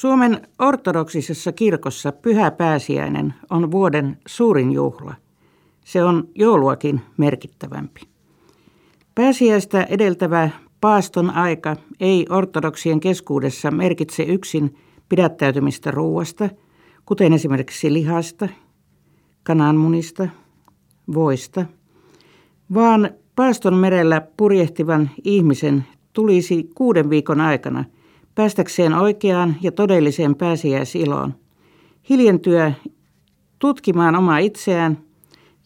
Suomen ortodoksisessa kirkossa pyhä pääsiäinen on vuoden suurin juhla. Se on jouluakin merkittävämpi. Pääsiäistä edeltävä paaston aika ei ortodoksien keskuudessa merkitse yksin pidättäytymistä ruuasta, kuten esimerkiksi lihasta, kananmunista, voista, vaan paaston merellä purjehtivan ihmisen tulisi kuuden viikon aikana – päästäkseen oikeaan ja todelliseen pääsiäisiloon, hiljentyä tutkimaan omaa itseään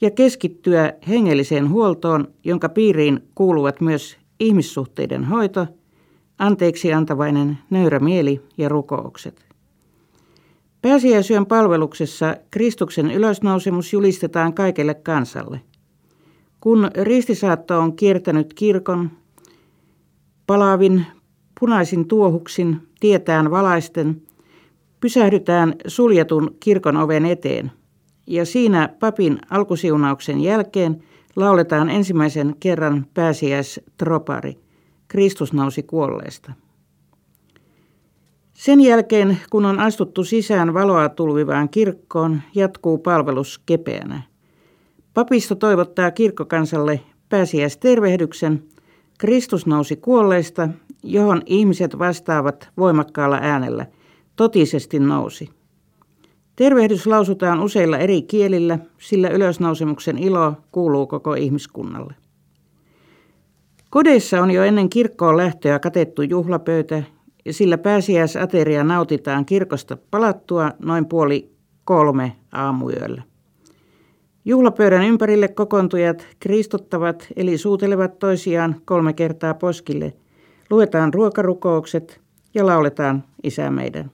ja keskittyä hengelliseen huoltoon, jonka piiriin kuuluvat myös ihmissuhteiden hoito, anteeksi antavainen nöyrä mieli ja rukoukset. Pääsiäisyön palveluksessa Kristuksen ylösnousemus julistetaan kaikelle kansalle. Kun ristisaatto on kiertänyt kirkon, palavin punaisin tuohuksin, tietään valaisten, pysähdytään suljetun kirkon oven eteen. Ja siinä papin alkusiunauksen jälkeen lauletaan ensimmäisen kerran pääsiäistropari. Kristus nousi kuolleesta. Sen jälkeen, kun on astuttu sisään valoa tulvivaan kirkkoon, jatkuu palvelus kepeänä. Papisto toivottaa kirkkokansalle pääsiäistervehdyksen. Kristus nousi kuolleista johon ihmiset vastaavat voimakkaalla äänellä, totisesti nousi. Tervehdys lausutaan useilla eri kielillä, sillä ylösnousemuksen ilo kuuluu koko ihmiskunnalle. Kodeissa on jo ennen kirkkoon lähtöä katettu juhlapöytä, ja sillä pääsiäisateria nautitaan kirkosta palattua noin puoli kolme aamuyöllä. Juhlapöydän ympärille kokoontujat kristottavat eli suutelevat toisiaan kolme kertaa poskille – luetaan ruokarukoukset ja lauletaan Isä meidän.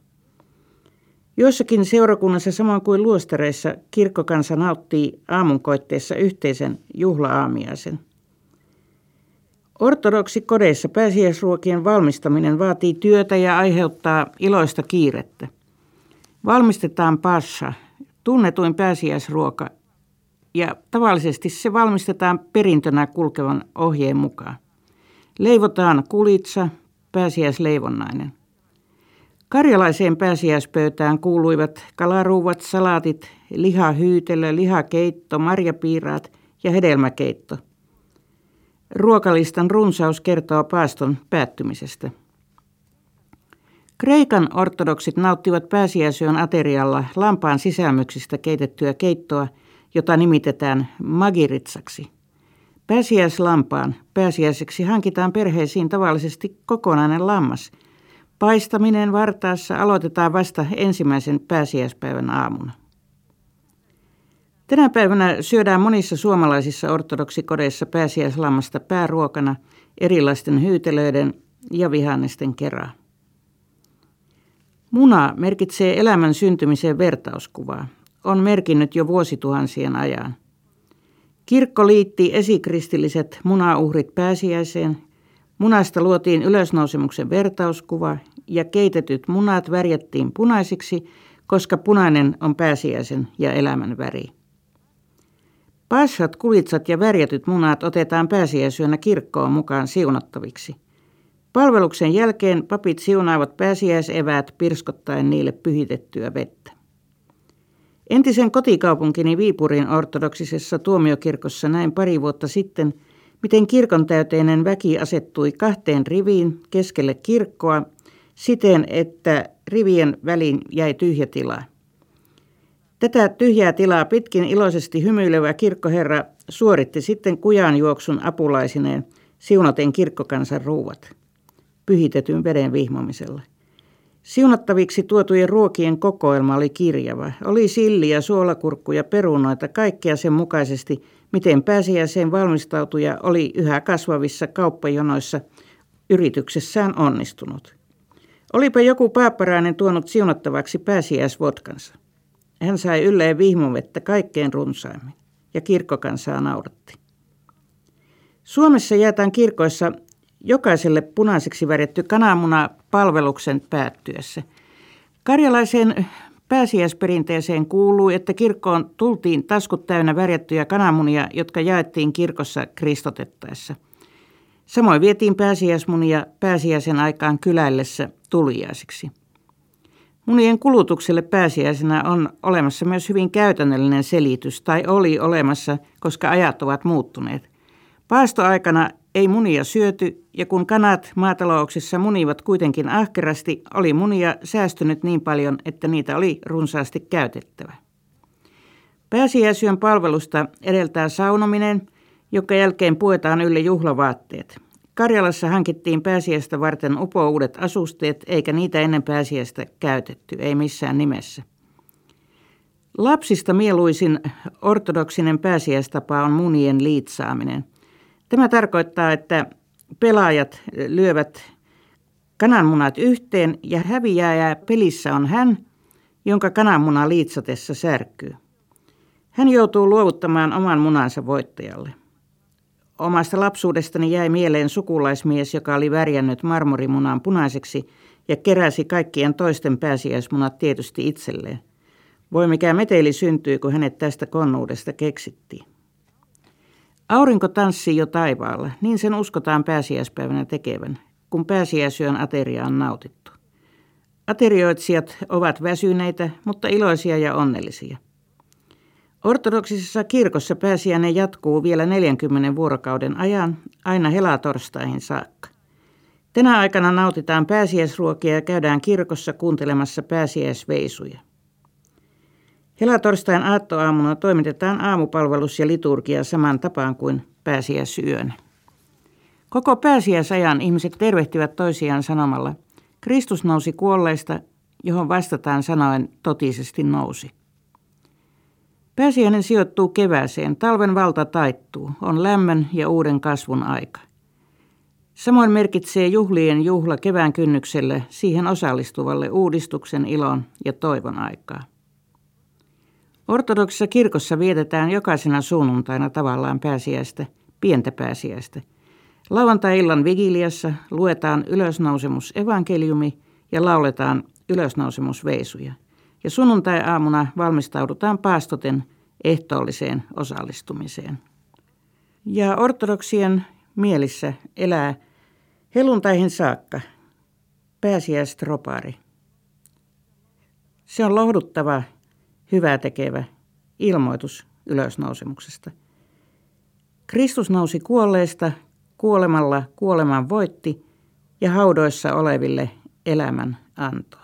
Joissakin seurakunnassa samoin kuin luostareissa kirkkokansa nauttii aamunkoitteessa yhteisen juhla-aamiaisen. Ortodoksi kodeissa pääsiäisruokien valmistaminen vaatii työtä ja aiheuttaa iloista kiirettä. Valmistetaan pasha, tunnetuin pääsiäisruoka, ja tavallisesti se valmistetaan perintönä kulkevan ohjeen mukaan. Leivotaan kulitsa, pääsiäisleivonnainen. Karjalaiseen pääsiäispöytään kuuluivat kalaruuvat, salaatit, lihahyytelö, lihakeitto, marjapiiraat ja hedelmäkeitto. Ruokalistan runsaus kertoo paaston päättymisestä. Kreikan ortodoksit nauttivat pääsiäisyön aterialla lampaan sisämyksistä keitettyä keittoa, jota nimitetään magiritsaksi. Pääsiäislampaan pääsiäiseksi hankitaan perheisiin tavallisesti kokonainen lammas. Paistaminen vartaassa aloitetaan vasta ensimmäisen pääsiäispäivän aamuna. Tänä päivänä syödään monissa suomalaisissa ortodoksikodeissa pääsiäislammasta pääruokana erilaisten hyytelöiden ja vihannesten kerran. Muna merkitsee elämän syntymisen vertauskuvaa. On merkinnyt jo vuosituhansien ajan. Kirkko liitti esikristilliset munauhrit pääsiäiseen. Munasta luotiin ylösnousemuksen vertauskuva ja keitetyt munat värjättiin punaisiksi, koska punainen on pääsiäisen ja elämän väri. Pashat, kulitsat ja värjätyt munat otetaan pääsiäisyönä kirkkoon mukaan siunattaviksi. Palveluksen jälkeen papit siunaavat pääsiäiseväät pirskottaen niille pyhitettyä vettä. Entisen kotikaupunkini Viipurin ortodoksisessa tuomiokirkossa näin pari vuotta sitten, miten kirkon täyteinen väki asettui kahteen riviin keskelle kirkkoa siten, että rivien väliin jäi tyhjä tila. Tätä tyhjää tilaa pitkin iloisesti hymyilevä kirkkoherra suoritti sitten kujan juoksun apulaisineen siunaten kirkkokansan ruuvat pyhitetyn veden vihmomisella. Siunattaviksi tuotujen ruokien kokoelma oli kirjava. Oli silliä, suolakurkkuja, perunoita, kaikkea sen mukaisesti, miten pääsiäiseen valmistautuja oli yhä kasvavissa kauppajonoissa yrityksessään onnistunut. Olipa joku pääppäräinen tuonut siunattavaksi pääsiäisvodkansa. Hän sai ylleen vihmovettä kaikkein runsaimmin ja kirkkokansaa nauratti. Suomessa jaetaan kirkoissa jokaiselle punaiseksi värjätty kananmuna palveluksen päättyessä. Karjalaiseen pääsiäisperinteeseen kuuluu, että kirkkoon tultiin taskut täynnä värjättyjä kananmunia, jotka jaettiin kirkossa kristotettaessa. Samoin vietiin pääsiäismunia pääsiäisen aikaan kyläillessä tuliaisiksi. Munien kulutukselle pääsiäisenä on olemassa myös hyvin käytännöllinen selitys, tai oli olemassa, koska ajat ovat muuttuneet. Paastoaikana ei munia syöty, ja kun kanat maatalouksissa munivat kuitenkin ahkerasti, oli munia säästynyt niin paljon, että niitä oli runsaasti käytettävä. Pääsiäisyön palvelusta edeltää saunominen, jonka jälkeen puetaan ylle juhlavaatteet. Karjalassa hankittiin pääsiäistä varten upouudet asusteet, eikä niitä ennen pääsiäistä käytetty, ei missään nimessä. Lapsista mieluisin ortodoksinen pääsiäistapa on munien liitsaaminen. Tämä tarkoittaa, että pelaajat lyövät kananmunat yhteen ja häviäjä pelissä on hän, jonka kananmuna liitsatessa särkyy. Hän joutuu luovuttamaan oman munansa voittajalle. Omasta lapsuudestani jäi mieleen sukulaismies, joka oli värjännyt marmorimunan punaiseksi ja keräsi kaikkien toisten pääsiäismunat tietysti itselleen. Voi mikä meteli syntyi, kun hänet tästä konnuudesta keksittiin. Aurinko tanssii jo taivaalla, niin sen uskotaan pääsiäispäivänä tekevän, kun pääsiäisyön ateria on nautittu. Aterioitsijat ovat väsyneitä, mutta iloisia ja onnellisia – Ortodoksisessa kirkossa pääsiäinen jatkuu vielä 40 vuorokauden ajan, aina helatorstaihin saakka. Tänä aikana nautitaan pääsiäisruokia ja käydään kirkossa kuuntelemassa pääsiäisveisuja. Helatorstain aattoaamuna toimitetaan aamupalvelus ja liturgia saman tapaan kuin pääsiäisyön. Koko pääsiäisajan ihmiset tervehtivät toisiaan sanomalla, Kristus nousi kuolleista, johon vastataan sanoen totisesti nousi. Pääsiäinen sijoittuu kevääseen, talven valta taittuu, on lämmön ja uuden kasvun aika. Samoin merkitsee juhlien juhla kevään kynnykselle siihen osallistuvalle uudistuksen ilon ja toivon aikaa. Ortodoksissa kirkossa vietetään jokaisena sunnuntaina tavallaan pääsiäistä, pientä pääsiäistä. Lauantai-illan vigiliassa luetaan ylösnousemus evankeliumi ja lauletaan ylösnousemusveisuja – ja sunnuntai-aamuna valmistaudutaan paastoten ehtoolliseen osallistumiseen. Ja ortodoksien mielissä elää heluntaihin saakka pääsiäistropari. Se on lohduttava, hyvää tekevä ilmoitus ylösnousemuksesta. Kristus nousi kuolleesta, kuolemalla kuoleman voitti ja haudoissa oleville elämän antoi.